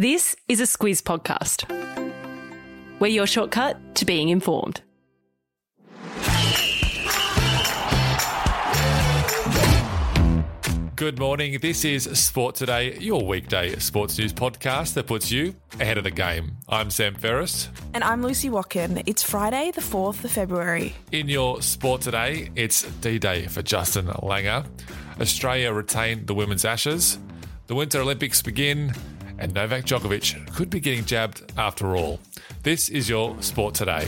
This is a Squiz podcast. We're your shortcut to being informed. Good morning. This is Sport Today, your weekday sports news podcast that puts you ahead of the game. I'm Sam Ferris. And I'm Lucy Watkin. It's Friday, the 4th of February. In your Sport Today, it's D Day for Justin Langer. Australia retain the women's ashes. The Winter Olympics begin, and Novak Djokovic could be getting jabbed after all. This is your Sport Today.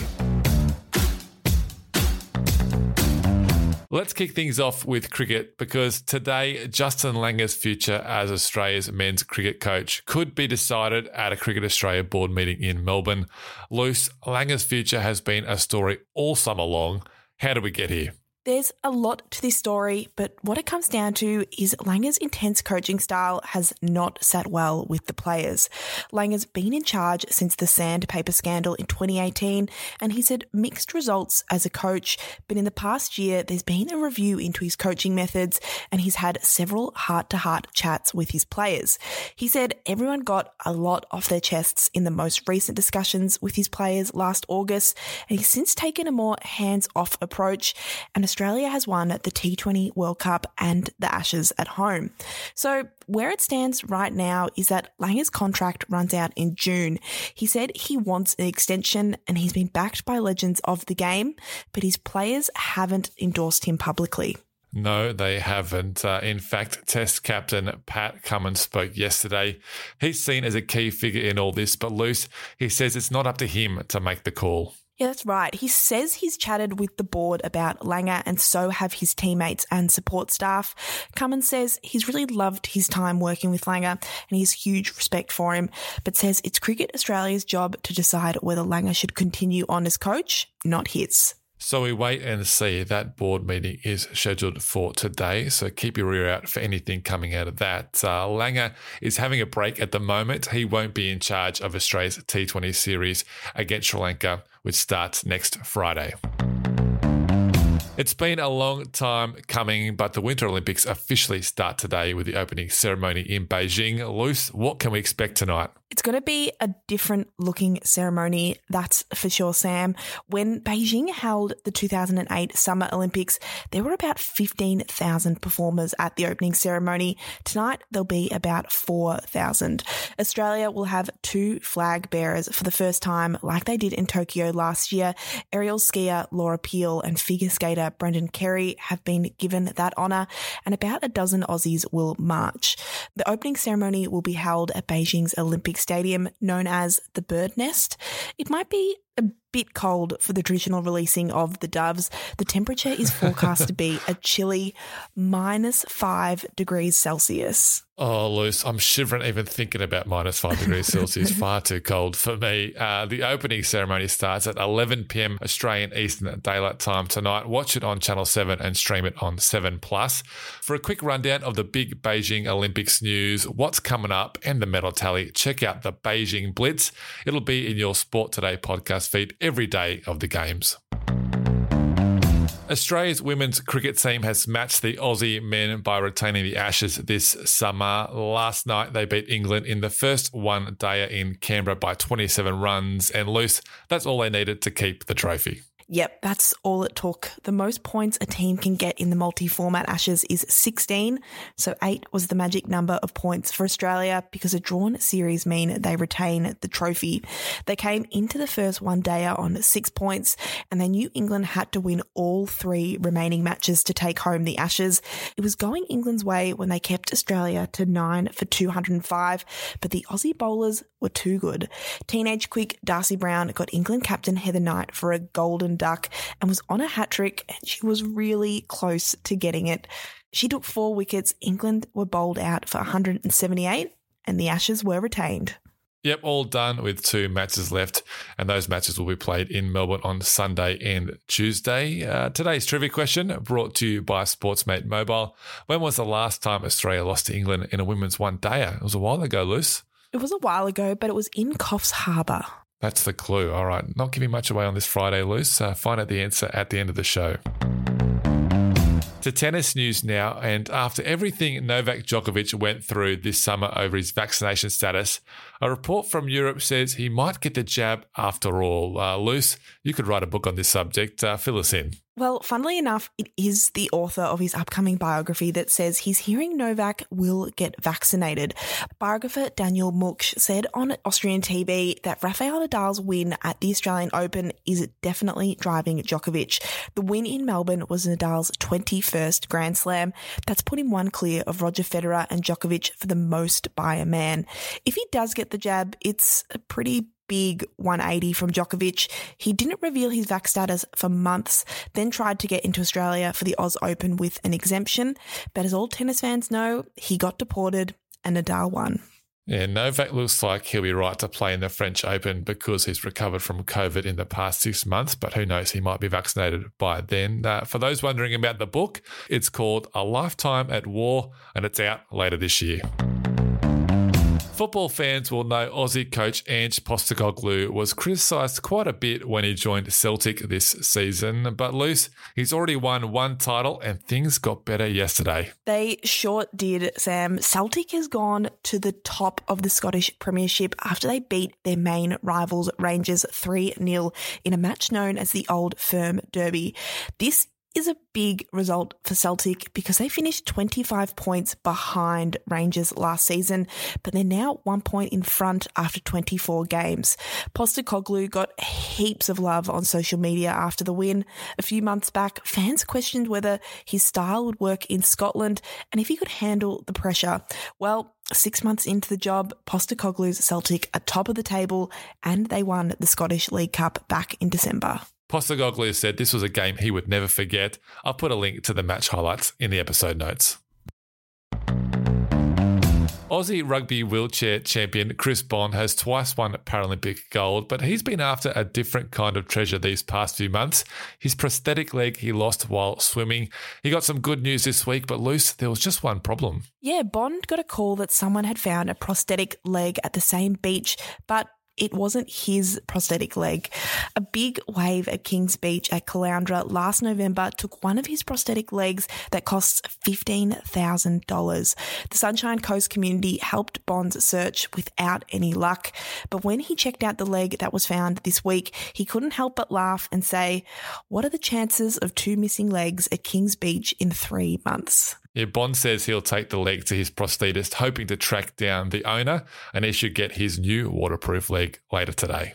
Let's kick things off with cricket because today Justin Langer's future as Australia's men's cricket coach could be decided at a Cricket Australia board meeting in Melbourne. Luce, Langer's future has been a story all summer long. How did we get here? There's a lot to this story, but what it comes down to is Langer's intense coaching style has not sat well with the players. Langer's been in charge since the sandpaper scandal in 2018, and he's had mixed results as a coach. But in the past year, there's been a review into his coaching methods, and he's had several heart to heart chats with his players. He said everyone got a lot off their chests in the most recent discussions with his players last August, and he's since taken a more hands off approach. And Australia has won the T20 World Cup and the Ashes at home. So, where it stands right now is that Langer's contract runs out in June. He said he wants an extension and he's been backed by legends of the game, but his players haven't endorsed him publicly. No, they haven't. Uh, in fact, Test captain Pat Cummins spoke yesterday. He's seen as a key figure in all this, but Luce, he says it's not up to him to make the call. Yeah, that's right. He says he's chatted with the board about Langer and so have his teammates and support staff. Cummins says he's really loved his time working with Langer and he has huge respect for him, but says it's Cricket Australia's job to decide whether Langer should continue on as coach, not his. So we wait and see. That board meeting is scheduled for today. So keep your ear out for anything coming out of that. Uh, Langer is having a break at the moment. He won't be in charge of Australia's T20 series against Sri Lanka, which starts next Friday. It's been a long time coming, but the Winter Olympics officially start today with the opening ceremony in Beijing. Luce, what can we expect tonight? It's going to be a different looking ceremony, that's for sure, Sam. When Beijing held the 2008 Summer Olympics, there were about 15,000 performers at the opening ceremony. Tonight, there'll be about 4,000. Australia will have two flag bearers for the first time, like they did in Tokyo last year. Aerial skier Laura Peel and figure skater Brendan Kerry have been given that honour, and about a dozen Aussies will march. The opening ceremony will be held at Beijing's Olympic Stadium known as the Bird Nest. It might be a bit cold for the traditional releasing of the doves. The temperature is forecast to be a chilly minus five degrees Celsius. Oh, Luce, I'm shivering even thinking about minus five degrees Celsius. Far too cold for me. Uh, the opening ceremony starts at 11 p.m. Australian Eastern Daylight Time tonight. Watch it on Channel 7 and stream it on 7 Plus. For a quick rundown of the big Beijing Olympics news, what's coming up, and the medal tally, check out the Beijing Blitz. It'll be in your Sport Today podcast feed every day of the Games. Australia's women's cricket team has matched the Aussie men by retaining the Ashes this summer. Last night, they beat England in the first one dayer in Canberra by 27 runs and Luce, That's all they needed to keep the trophy. Yep, that's all it took. The most points a team can get in the multi format Ashes is 16, so 8 was the magic number of points for Australia because a drawn series mean they retain the trophy. They came into the first one dayer on 6 points, and they knew England had to win all three remaining matches to take home the Ashes. It was going England's way when they kept Australia to 9 for 205, but the Aussie bowlers were too good. Teenage quick Darcie Brown got England captain Heather Knight for a golden duck and was on a hat trick, and she was really close to getting it. She took four wickets. England were bowled out for 178, and the Ashes were retained. Yep, all done with two matches left, and those matches will be played in Melbourne on Sunday and Tuesday. Uh, today's trivia question brought to you by Sportsmate Mobile. When was the last time Australia lost to England in a women's one dayer? It was a while ago, Luce. It was a while ago, but it was in Coffs Harbour. That's the clue. All right. Not giving much away on this Friday, Luce. Uh, find out the answer at the end of the show. To tennis news now, and after everything Novak Djokovic went through this summer over his vaccination status, a report from Europe says he might get the jab after all. Uh, Luce, you could write a book on this subject. Uh, fill us in. Well, funnily enough, it is the author of his upcoming biography that says he's hearing Novak will get vaccinated. Biographer Daniel Müksch said on Austrian TV that Rafael Nadal's win at the Australian Open is definitely driving Djokovic. The win in Melbourne was Nadal's 21st Grand Slam. That's put him one clear of Roger Federer and Djokovic for the most by a man. If he does get the jab, it's a pretty big 180 from Djokovic. He didn't reveal his vac status for months, then tried to get into Australia for the Oz Open with an exemption. But as all tennis fans know, he got deported and Nadal won. Yeah, Novak looks like he'll be right to play in the French Open because he's recovered from COVID in the past six months, but who knows, he might be vaccinated by then. Uh, for those wondering about the book, it's called A Lifetime at War and it's out later this year. Football fans will know Aussie coach Ange Postecoglou was criticised quite a bit when he joined Celtic this season, but Luce, he's already won one title and things got better yesterday. They sure did, Sam. Celtic has gone to the top of the Scottish Premiership after they beat their main rivals Rangers 3 0 in a match known as the Old Firm Derby. This is a big result for Celtic because they finished 25 points behind Rangers last season, but they're now one point in front after 24 games. Postecoglou got heaps of love on social media after the win. A few months back, fans questioned whether his style would work in Scotland and if he could handle the pressure. Well, Six months into the job, Postecoglou's Celtic are top of the table and they won the Scottish League Cup back in December. Postecoglou said this was a game he would never forget. I'll put a link to the match highlights in the episode notes. Aussie rugby wheelchair champion Chris Bond has twice won Paralympic gold, but he's been after a different kind of treasure these past few months. His prosthetic leg he lost while swimming. He got some good news this week, but Luce, there was just one problem. Yeah, Bond got a call that someone had found a prosthetic leg at the same beach, but it wasn't his prosthetic leg. A big wave at Kings Beach at Caloundra last November took one of his prosthetic legs that costs $15,000. The Sunshine Coast community helped Bond's search without any luck. But when he checked out the leg that was found this week, he couldn't help but laugh and say, What are the chances of two missing legs at Kings Beach in three months? Yeah, Bond says he'll take the leg to his prosthetist, hoping to track down the owner, and he should get his new waterproof leg later today.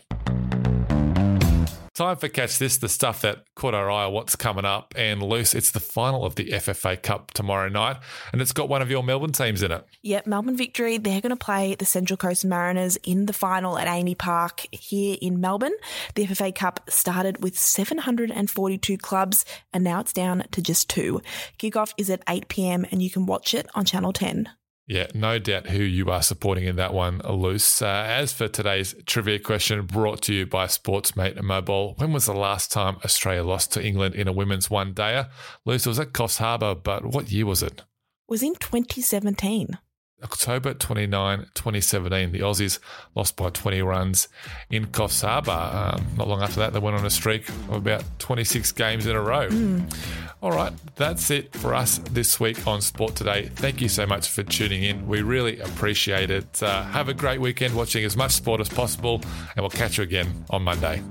Time for Catch This, the stuff that caught our eye, what's coming up. And Luce, it's the final of the FFA Cup tomorrow night, and it's got one of your Melbourne teams in it. Yep, Melbourne Victory. They're going to play the Central Coast Mariners in the final at AAMI Park here in Melbourne. The FFA Cup started with 742 clubs, and now it's down to just two. Kickoff is at 8 pm, and you can watch it on Channel 10. Yeah, no doubt who you are supporting in that one, Luce. Uh, as for today's trivia question brought to you by Sportsmate Mobile, when was the last time Australia lost to England in a women's one dayer? Luce, was at Coffs Harbour, but what year was it? Was in 2017. October 29, 2017, the Aussies lost by 20 runs in Coffs Harbour. Um, not long after that, they went on a streak of about 26 games in a row. Mm. All right, that's it for us this week on Sport Today. Thank you so much for tuning in. We really appreciate it. Uh, have a great weekend watching as much sport as possible, and we'll catch you again on Monday.